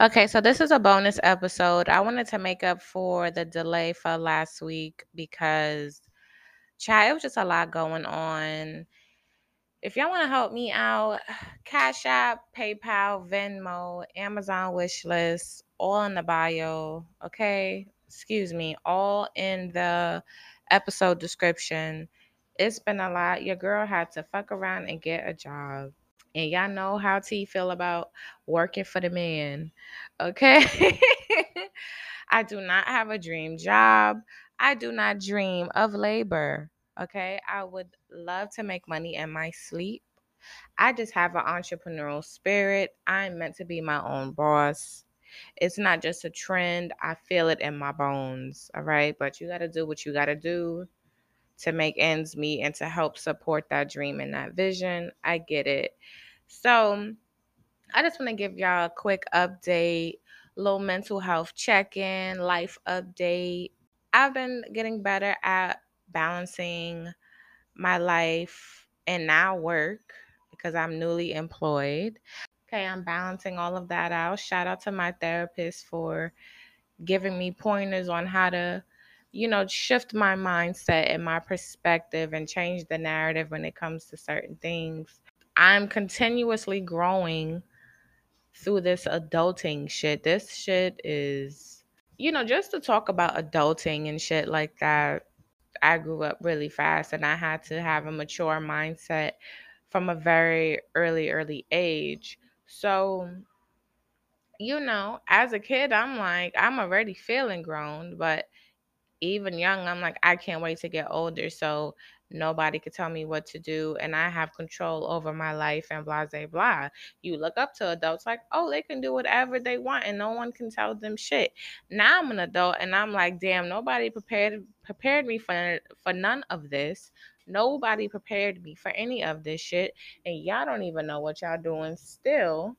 Okay, so this is a bonus episode. I wanted to make up for the delay for last week because, child, it was just a lot going on. If y'all want to help me out, Cash App, PayPal, Venmo, Amazon wishlist, all in the bio. Okay, excuse me, all in the episode description. It's been a lot. Your girl had to fuck around and get a job. And y'all know how T feel about working for the man. Okay. I do not have a dream job. I do not dream of labor. Okay. I would love to make money in my sleep. I just have an entrepreneurial spirit. I'm meant to be my own boss. It's not just a trend. I feel it in my bones. All right. But you got to do what you got to do to make ends meet and to help support that dream and that vision. I get it. So I just want to give y'all a quick update, little mental health check in, life update. I've been getting better at balancing my life and now work because I'm newly employed. Okay, I'm balancing all of that out. Shout out to my therapist for giving me pointers on how to, you know, shift my mindset and my perspective and change the narrative when it comes to certain things. I'm continuously growing through this adulting shit. This shit is, you know, just to talk about adulting and shit like that. I grew up really fast and I had to have a mature mindset from a very early, early age. So, you know, as a kid, I'm like, I'm already feeling grown, but even young, I'm like, I can't wait to get older so nobody could tell me what to do and I have control over my life and blah blah blah. You look up to adults like, oh, they can do whatever they want and no one can tell them shit. Now I'm an adult and I'm like, damn, nobody prepared prepared me for for none of this. Nobody prepared me for any of this shit. And y'all don't even know what y'all doing still.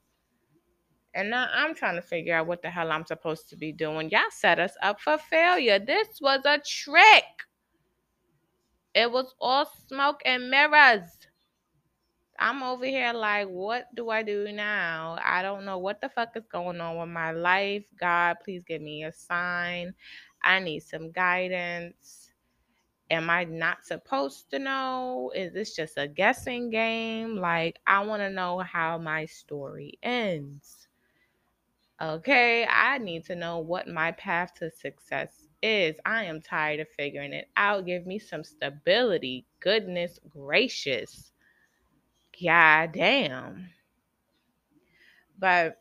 And now I'm trying to figure out what the hell I'm supposed to be doing. Y'all set us up for failure. This was a trick. It was all smoke and mirrors. I'm over here like, what do I do now? I don't know what the fuck is going on with my life. God, please give me a sign. I need some guidance. Am I not supposed to know? Is this just a guessing game? Like, I want to know how my story ends. Okay, I need to know what my path to success is. I am tired of figuring it out. Give me some stability. Goodness gracious. God damn. But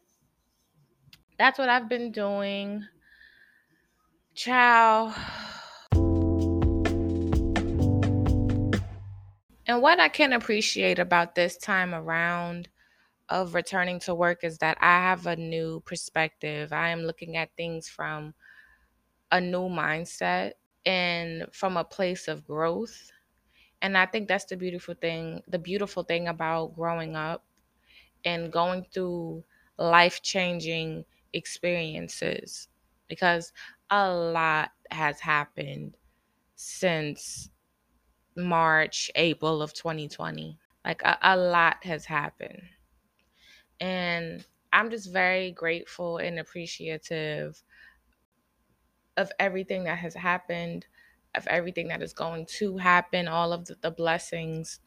that's what I've been doing. Ciao. And what I can appreciate about this time around of returning to work is that I have a new perspective. I am looking at things from a new mindset and from a place of growth. And I think that's the beautiful thing, the beautiful thing about growing up and going through life-changing experiences because a lot has happened since March, April of 2020. Like a, a lot has happened. And I'm just very grateful and appreciative of everything that has happened, of everything that is going to happen, all of the, the blessings,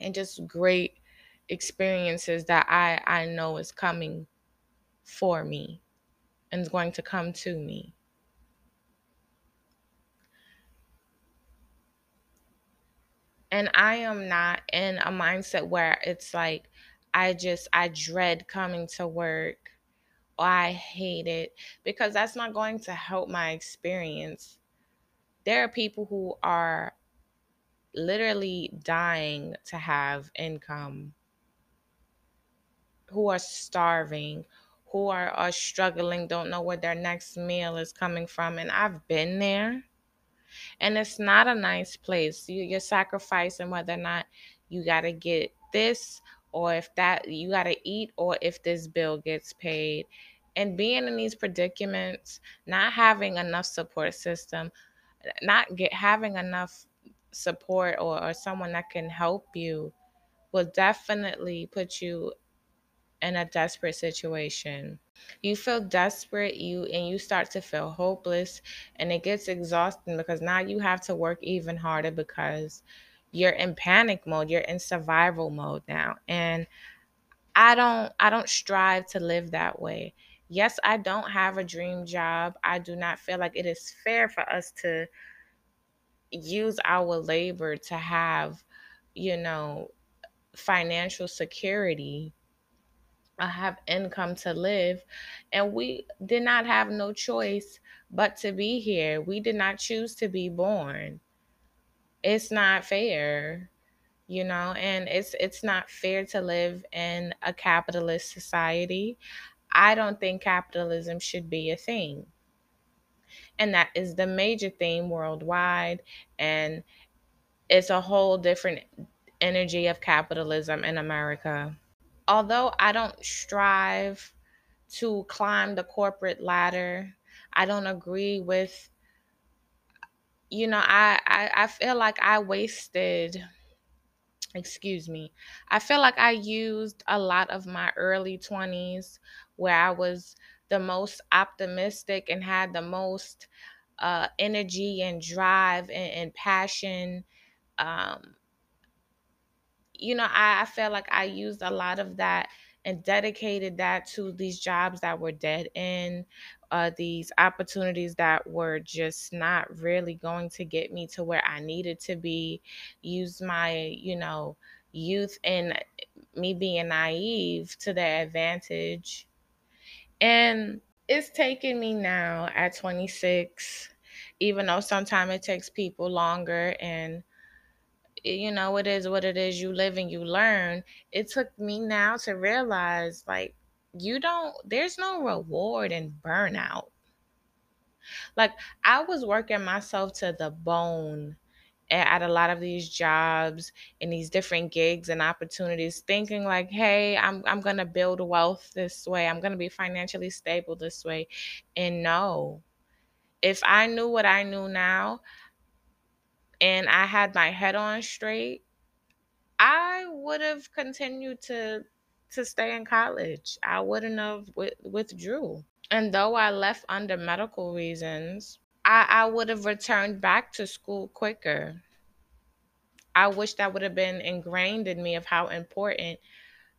and just great experiences that I, I know is coming for me and is going to come to me. And I am not in a mindset where it's like I just I dread coming to work or I hate it because that's not going to help my experience. There are people who are literally dying to have income, who are starving, who are, are struggling, don't know where their next meal is coming from. And I've been there. And it's not a nice place. You, you're sacrificing whether or not you got to get this or if that you got to eat or if this bill gets paid and being in these predicaments not having enough support system not get having enough support or, or someone that can help you will definitely put you in a desperate situation. You feel desperate, you and you start to feel hopeless and it gets exhausting because now you have to work even harder because you're in panic mode, you're in survival mode now. And I don't I don't strive to live that way. Yes, I don't have a dream job. I do not feel like it is fair for us to use our labor to have, you know, financial security I have income to live. And we did not have no choice but to be here. We did not choose to be born. It's not fair, you know, and it's it's not fair to live in a capitalist society. I don't think capitalism should be a thing. And that is the major theme worldwide and it's a whole different energy of capitalism in America although I don't strive to climb the corporate ladder, I don't agree with you know, I, I I feel like I wasted excuse me. I feel like I used a lot of my early 20s where I was the most optimistic and had the most uh, energy and drive and, and passion um, you know, I, I felt like I used a lot of that and dedicated that to these jobs that were dead end, uh, these opportunities that were just not really going to get me to where I needed to be. Use my, you know, youth and me being naive to their advantage. And it's taken me now at 26, even though sometimes it takes people longer and you know, it is what it is. You live and you learn. It took me now to realize like you don't there's no reward in burnout. Like I was working myself to the bone at a lot of these jobs and these different gigs and opportunities thinking like hey i'm i'm to build wealth this way i'm to be financially stable this way and no if i knew what i knew now and i had my head on straight I would have continued to to stay in college. I wouldn't have with, withdrew. And though I left under medical reasons, I, I would have returned back to school quicker. I wish that would have been ingrained in me of how important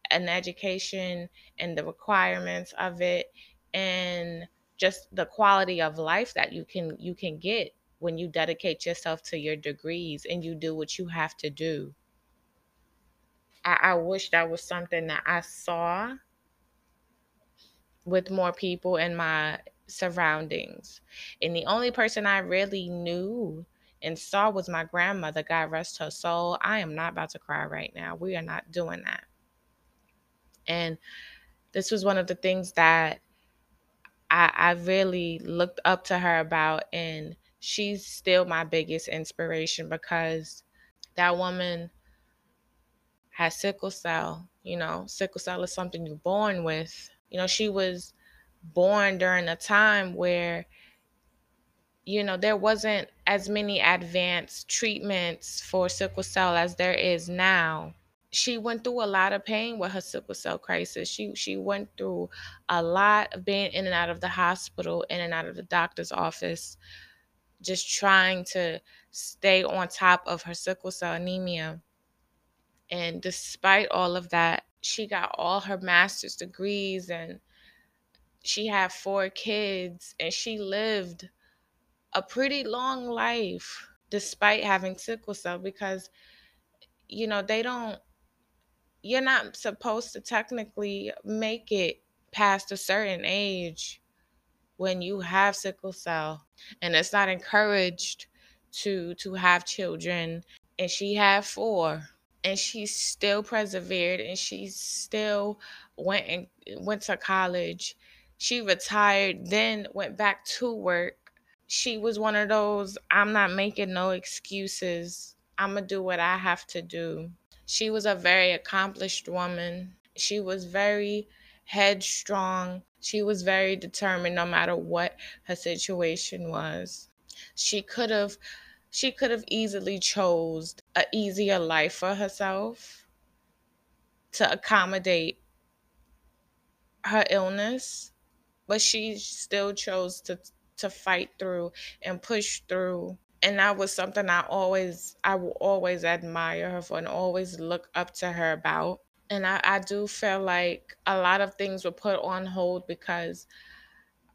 an education and the requirements of it and just the quality of life that you can you can get when you dedicate yourself to your degrees and you do what you have to do. I, I wish that was something that I saw with more people in my surroundings. And the only person I really knew and saw was my grandmother. God rest her soul. I am not about to cry right now. We are not doing that. And this was one of the things that I, I really looked up to her about. And she's still my biggest inspiration because that woman has sickle cell. You know, sickle cell is something you're born with. You know, she was born during a time where, you know, there wasn't as many advanced treatments for sickle cell as there is now. She went through a lot of pain with her sickle cell crisis. She she went through a lot of being in and out of the hospital, in and out of the doctor's office, just trying to stay on top of her sickle cell anemia and despite all of that, she got all her master's degrees and she had four kids and she lived a pretty long life despite having sickle cell because you know they don't you're not supposed to technically make it past a certain age when you have sickle cell. And it's not encouraged to to have children. And she had four and she still persevered and she still went and went to college. She retired, then went back to work. She was one of those I'm not making no excuses. I'm to do what I have to do. She was a very accomplished woman. She was very headstrong. She was very determined no matter what her situation was. She could have she could have easily chose a easier life for herself to accommodate her illness, but she still chose to to fight through and push through. And that was something I always I will always admire her for and always look up to her about. And I, I do feel like a lot of things were put on hold because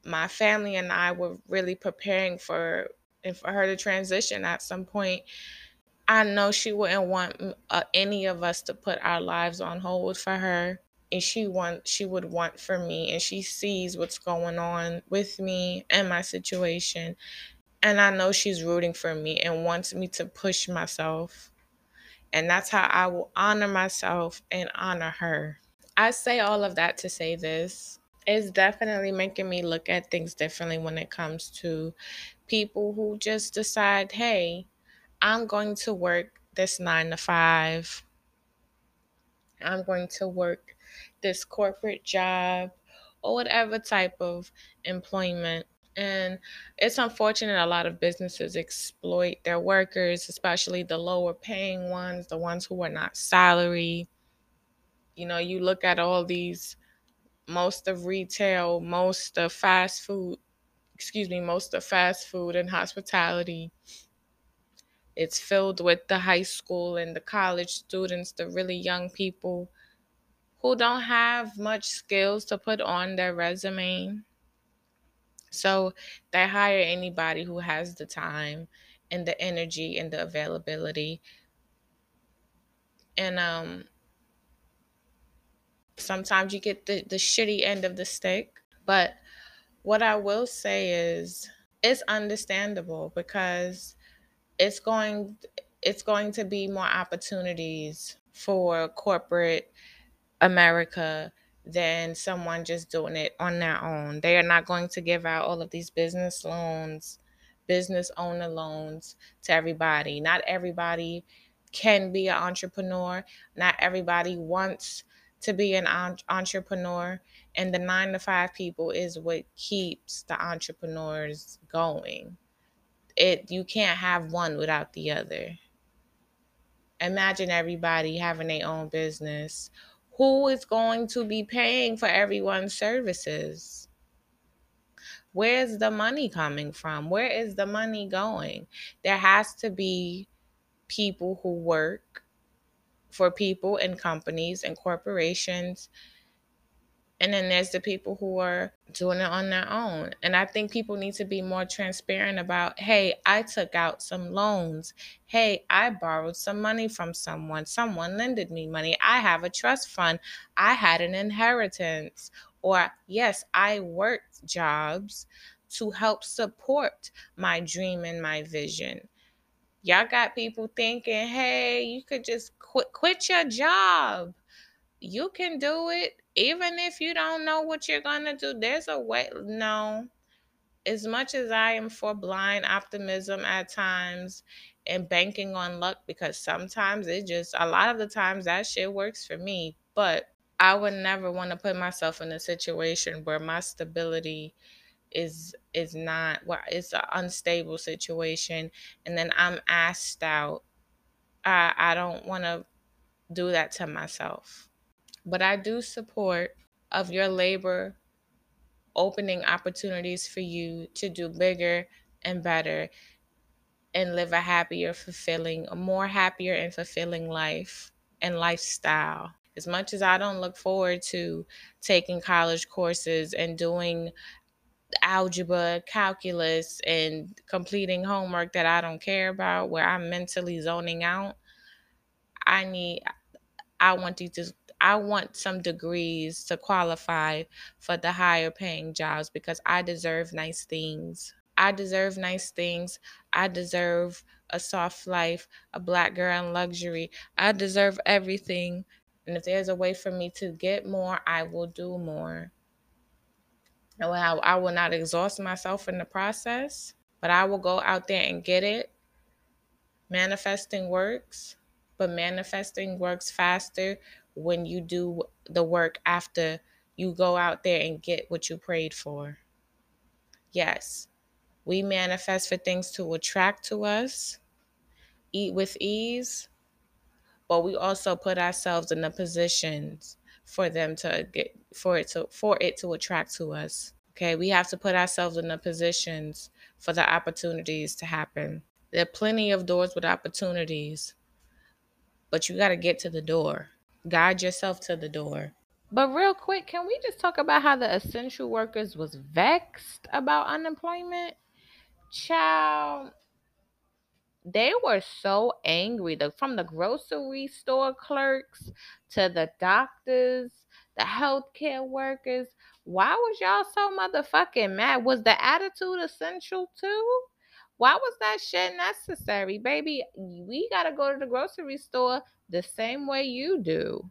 my family and I were really preparing for and for her to transition at some point. I know she wouldn't want uh, any of us to put our lives on hold for her and she want she would want for me and she sees what's going on with me and my situation and I know she's rooting for me and wants me to push myself and that's how I will honor myself and honor her. I say all of that to say this. It's definitely making me look at things differently when it comes to people who just decide, hey, I'm going to work this nine to five. I'm going to work this corporate job or whatever type of employment. And it's unfortunate a lot of businesses exploit their workers, especially the lower paying ones, the ones who are not salary. You know, you look at all these, most of retail, most of fast food, excuse me, most of fast food and hospitality. It's filled with the high school and the college students, the really young people who don't have much skills to put on their resume. So they hire anybody who has the time and the energy and the availability. And um sometimes you get the, the shitty end of the stick. But what I will say is it's understandable because it's going it's going to be more opportunities for corporate America than someone just doing it on their own. They are not going to give out all of these business loans, business owner loans to everybody. Not everybody can be an entrepreneur. Not everybody wants to be an entrepreneur. And the nine to five people is what keeps the entrepreneurs going. It you can't have one without the other. Imagine everybody having their own business who is going to be paying for everyone's services? Where's the money coming from? Where is the money going? There has to be people who work for people and companies and corporations and then there's the people who are doing it on their own. And I think people need to be more transparent about hey, I took out some loans. Hey, I borrowed some money from someone. Someone lended me money. I have a trust fund. I had an inheritance. Or, yes, I worked jobs to help support my dream and my vision. Y'all got people thinking, hey, you could just quit, quit your job you can do it even if you don't know what you're going to do there's a way no. As much as i am for blind optimism at times and banking on luck because sometimes it just a lot of the times that shit works for me but i would never want to put myself in a situation where my stability is is not well it's an unstable situation and then i'm asked out. I i don't want to do that to myself but I do support of your labor opening opportunities for you to do bigger and better and live a happier, fulfilling, a more happier and fulfilling life and lifestyle. As much as I don't look forward to taking college courses and doing algebra, calculus, and completing homework that I don't care about, where I'm mentally zoning out, I need, I want you to I want some degrees to qualify for the higher paying jobs because I deserve nice things. I deserve nice things. I deserve a soft life, a black girl in luxury. I deserve everything. And if there's a way for me to get more, I will do more. I will not exhaust myself in the process, but I will go out there and get it. Manifesting works, but manifesting works faster when you do the work after you go out there and get what you prayed for. Yes, we manifest for things to attract to us, eat with ease, but we also put ourselves in the positions for them to get for it to for it to attract to us. Okay, we have to put ourselves in the positions for the opportunities to happen. There are plenty of doors with opportunities, but you got to get to the door. Guide yourself to the door. But real quick, can we just talk about how the essential workers was vexed about unemployment? Child, they were so angry. The, from the grocery store clerks to the doctors, the healthcare workers. Why was y'all so motherfucking mad? Was the attitude essential too? Why was that shit necessary? Baby, we gotta go to the grocery store the same way you do.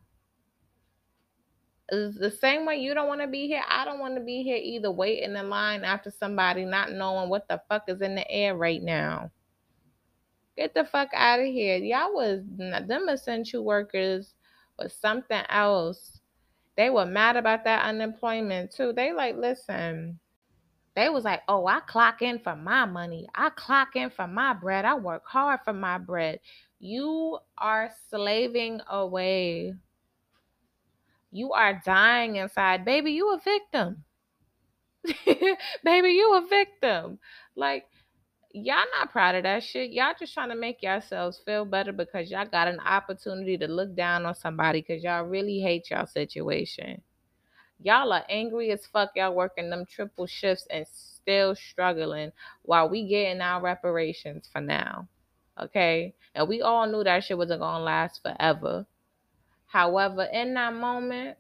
The same way you don't want to be here. I don't want to be here either, waiting in line after somebody, not knowing what the fuck is in the air right now. Get the fuck out of here. Y'all was them essential workers was something else. They were mad about that unemployment too. They like, listen, they was like, oh, I clock in for my money. I clock in for my bread. I work hard for my bread. You are slaving away. You are dying inside. Baby, you a victim. Baby, you a victim. Like, y'all not proud of that shit. Y'all just trying to make yourselves feel better because y'all got an opportunity to look down on somebody because y'all really hate y'all situation. Y'all are angry as fuck. Y'all working them triple shifts and still struggling while we getting our reparations for now. Okay? And we all knew that shit wasn't gonna last forever. However, in that moment,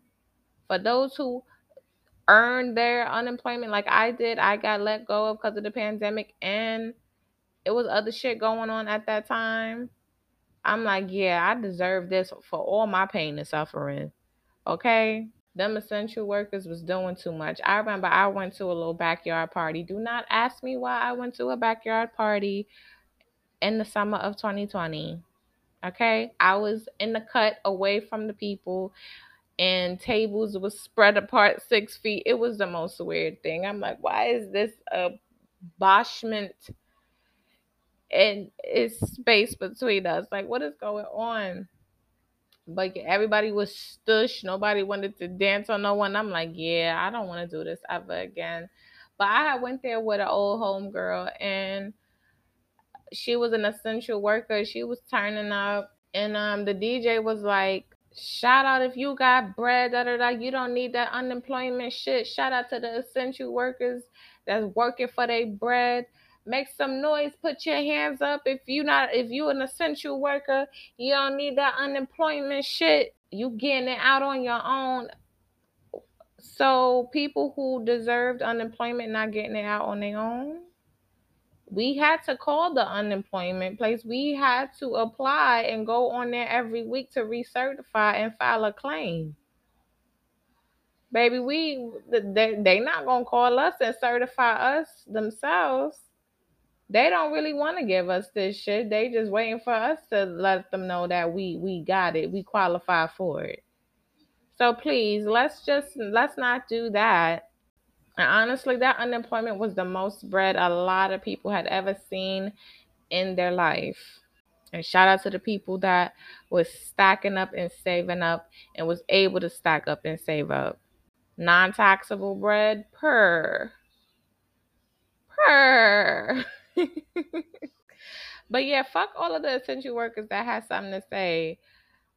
for those who earned their unemployment like I did, I got let go of because of the pandemic and it was other shit going on at that time. I'm like, yeah, I deserve this for all my pain and suffering. Okay? Them essential workers was doing too much. I remember I went to a little backyard party. Do not ask me why I went to a backyard party in the summer of 2020. Okay? I was in the cut away from the people and tables was spread apart six feet. It was the most weird thing. I'm like, why is this a boshment and it's space between us. Like, what is going on? But everybody was stush. Nobody wanted to dance on no one. I'm like, yeah, I don't want to do this ever again. But I went there with an old home girl, and she was an essential worker. She was turning up, and um, the DJ was like, Shout out if you got bread, da da da. You don't need that unemployment shit. Shout out to the essential workers that's working for their bread make some noise put your hands up. If you not if you an essential worker you don't need that unemployment shit. You getting it out on your own. So people who deserved unemployment not getting it out on their own we had to call the unemployment place. We had to apply and go on there every week to recertify and file a claim. Baby we they, they not gonna call us and certify us themselves they don't really want to give us this shit. They just waiting for us to let them know that we we got it. We qualify for it. So please, let's just let's not do that. And honestly, that unemployment was the most bread a lot of people had ever seen in their life. And shout out to the people that was stacking up and saving up and was able to stack up and save up. Non taxable bread per. Per. but yeah, fuck all of the essential workers that has something to say.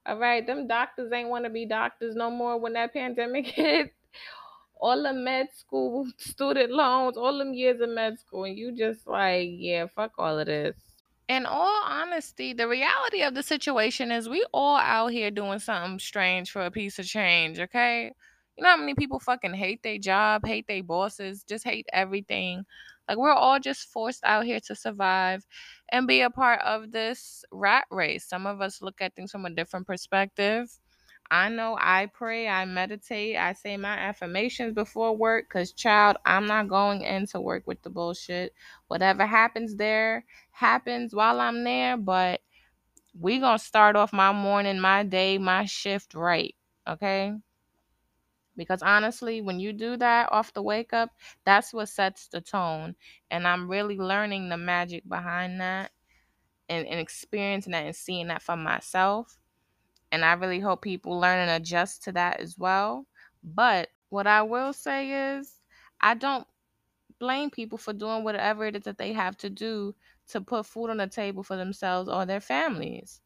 All right, them doctors ain't want to be doctors no more when that pandemic hit. All the med school student loans, all them years of med school, and you just like, yeah, fuck all of this. In all honesty, the reality of the situation is we all out here doing something strange for a piece of change, okay? You know how many people fucking hate their job, hate their bosses, just hate everything like we're all just forced out here to survive and be a part of this rat race. Some of us look at things from a different perspective. I know I pray, I meditate, I say my affirmations before work because, child, I'm not going into work with the bullshit. Whatever happens there happens while I'm there, but we going to start off my morning, my day, my shift right. Okay. Because honestly, when you do that off the wake up, that's what sets the tone. And I'm really learning the magic behind that and, and experiencing that and seeing that for myself. And I really hope people learn and adjust to that as well. But what I will say is, I don't blame people for doing whatever it is that they have to do to put food on the table for themselves or their families.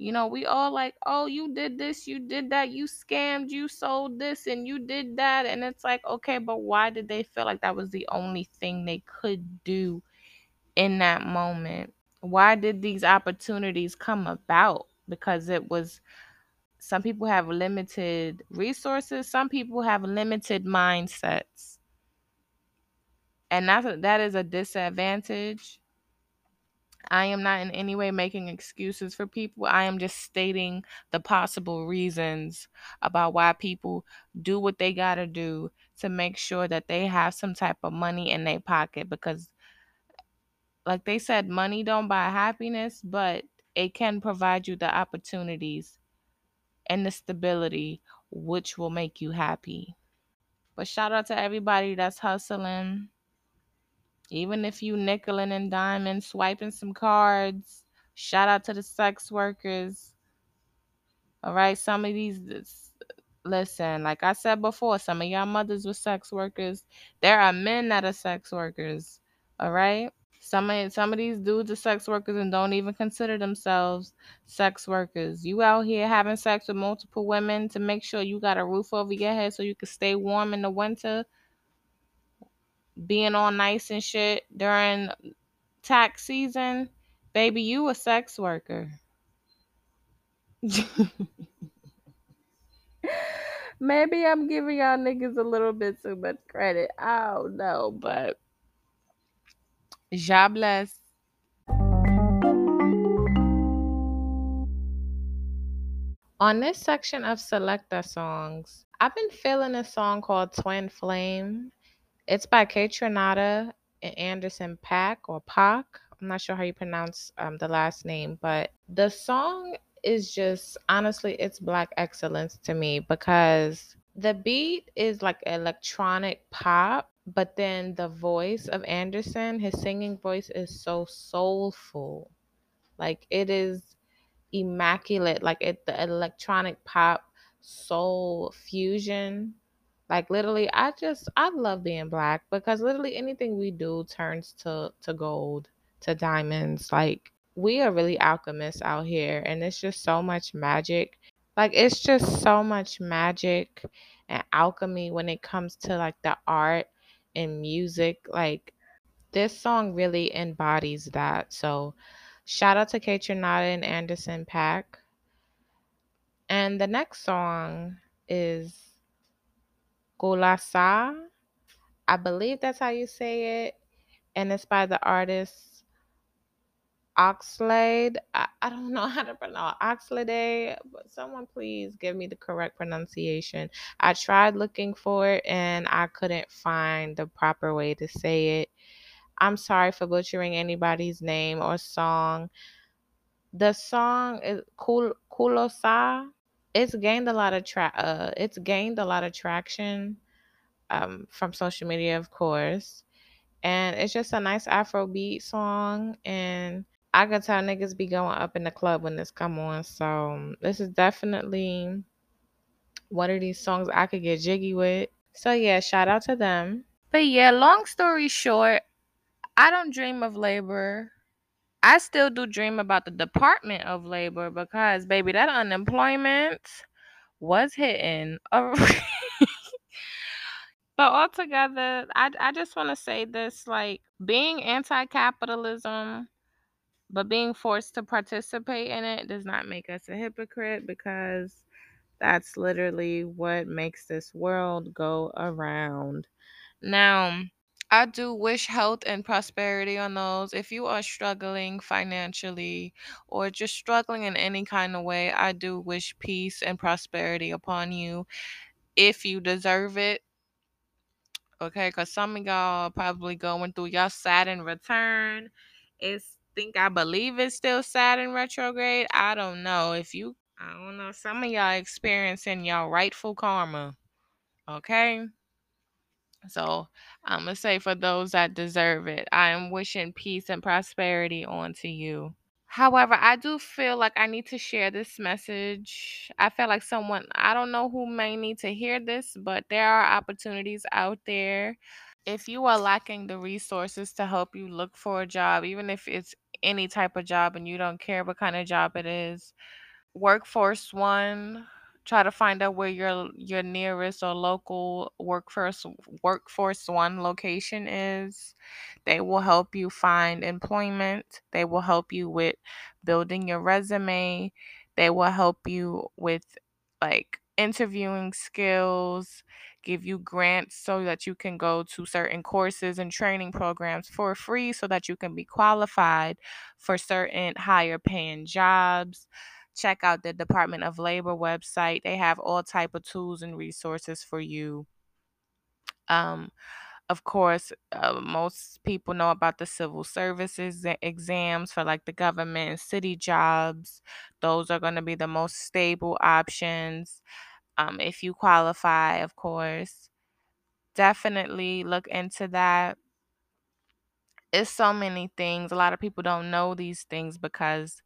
You know, we all like, oh, you did this, you did that, you scammed, you sold this, and you did that. And it's like, okay, but why did they feel like that was the only thing they could do in that moment? Why did these opportunities come about? Because it was some people have limited resources, some people have limited mindsets. And that's a, that is a disadvantage. I am not in any way making excuses for people. I am just stating the possible reasons about why people do what they got to do to make sure that they have some type of money in their pocket because like they said money don't buy happiness, but it can provide you the opportunities and the stability which will make you happy. But shout out to everybody that's hustling. Even if you nickeling and diming, swiping some cards. Shout out to the sex workers. All right, some of these this, listen, like I said before, some of y'all mothers were sex workers. There are men that are sex workers. All right? Some of some of these dudes are sex workers and don't even consider themselves sex workers. You out here having sex with multiple women to make sure you got a roof over your head so you can stay warm in the winter. Being all nice and shit during tax season, baby, you a sex worker. Maybe I'm giving y'all niggas a little bit too much credit. I don't know, but job bless. On this section of Selecta songs, I've been feeling a song called Twin Flame. It's by Kaytranada and Anderson Pack or Pac. I'm not sure how you pronounce um, the last name, but the song is just honestly, it's black excellence to me because the beat is like electronic pop, but then the voice of Anderson, his singing voice is so soulful. Like it is immaculate. Like it the electronic pop soul fusion. Like literally I just I love being black because literally anything we do turns to to gold, to diamonds. Like we are really alchemists out here and it's just so much magic. Like it's just so much magic and alchemy when it comes to like the art and music. Like this song really embodies that. So shout out to Kaytranada and Anderson Paak. And the next song is Gulasa. I believe that's how you say it. And it's by the artist Oxlade. I, I don't know how to pronounce Oxlade, but someone please give me the correct pronunciation. I tried looking for it and I couldn't find the proper way to say it. I'm sorry for butchering anybody's name or song. The song is Kul Kulosa. It's gained a lot of tra- uh it's gained a lot of traction um from social media of course. And it's just a nice Afrobeat song and I can tell niggas be going up in the club when this come on. So this is definitely one of these songs I could get jiggy with. So yeah, shout out to them. But yeah, long story short, I don't dream of labor. I still do dream about the Department of Labor because baby, that unemployment was hitting. but altogether, I I just want to say this like being anti-capitalism but being forced to participate in it does not make us a hypocrite because that's literally what makes this world go around. Now, I do wish health and prosperity on those. If you are struggling financially or just struggling in any kind of way, I do wish peace and prosperity upon you if you deserve it. Okay, because some of y'all probably going through your Saturn return. It's think I believe it's still Saturn retrograde. I don't know. If you I don't know, some of y'all experiencing y'all rightful karma. Okay? So I'm gonna say for those that deserve it, I am wishing peace and prosperity onto you. However, I do feel like I need to share this message. I feel like someone, I don't know who may need to hear this, but there are opportunities out there. If you are lacking the resources to help you look for a job, even if it's any type of job and you don't care what kind of job it is, Workforce One, try to find out where your your nearest or local workforce Workforce One location is. They will help you find employment. They will help you with building your resume. They will help you with like interviewing skills, give you grants so that you can go to certain courses and training programs for free so that you can be qualified for certain higher paying jobs check out the Department of Labor website. They have all type of tools and resources for you. Um, of course, uh, most people know about the civil services exams for like the government and city jobs. Those are going to be the most stable options. Um, if you qualify, of course, definitely look into that. It's so many things. A lot of people don't know these things because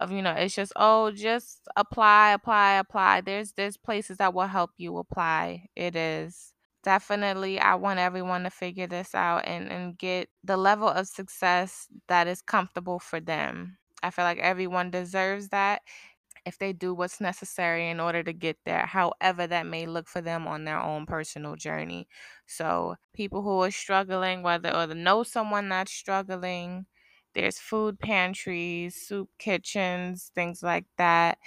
of you know it's just oh just apply apply apply. There's there's places that will help you apply. It is definitely i want everyone to figure this out and and get the level of success that is comfortable for them. I feel like everyone deserves that if they do what's necessary in order to get there, however that may look for them on their own personal journey. So, people who are struggling, whether or know someone that's struggling, there's food pantries, soup kitchens, things like that.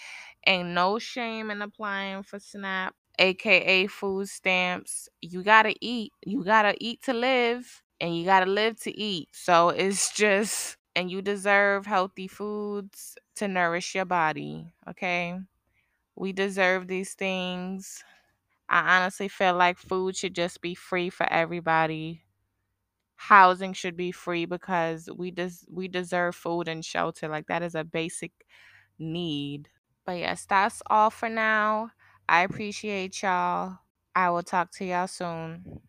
Ain't no shame in applying for SNAP, aka food stamps. You gotta eat. You gotta eat to live, and you gotta live to eat. So, it's just and you deserve healthy foods to nourish your body, okay? We deserve these things. I honestly feel like food should just be free for everybody. Housing should be free because we des- we deserve food and shelter. Like that is a basic need. But yes, that's all for now. I appreciate y'all. I will talk to y'all soon.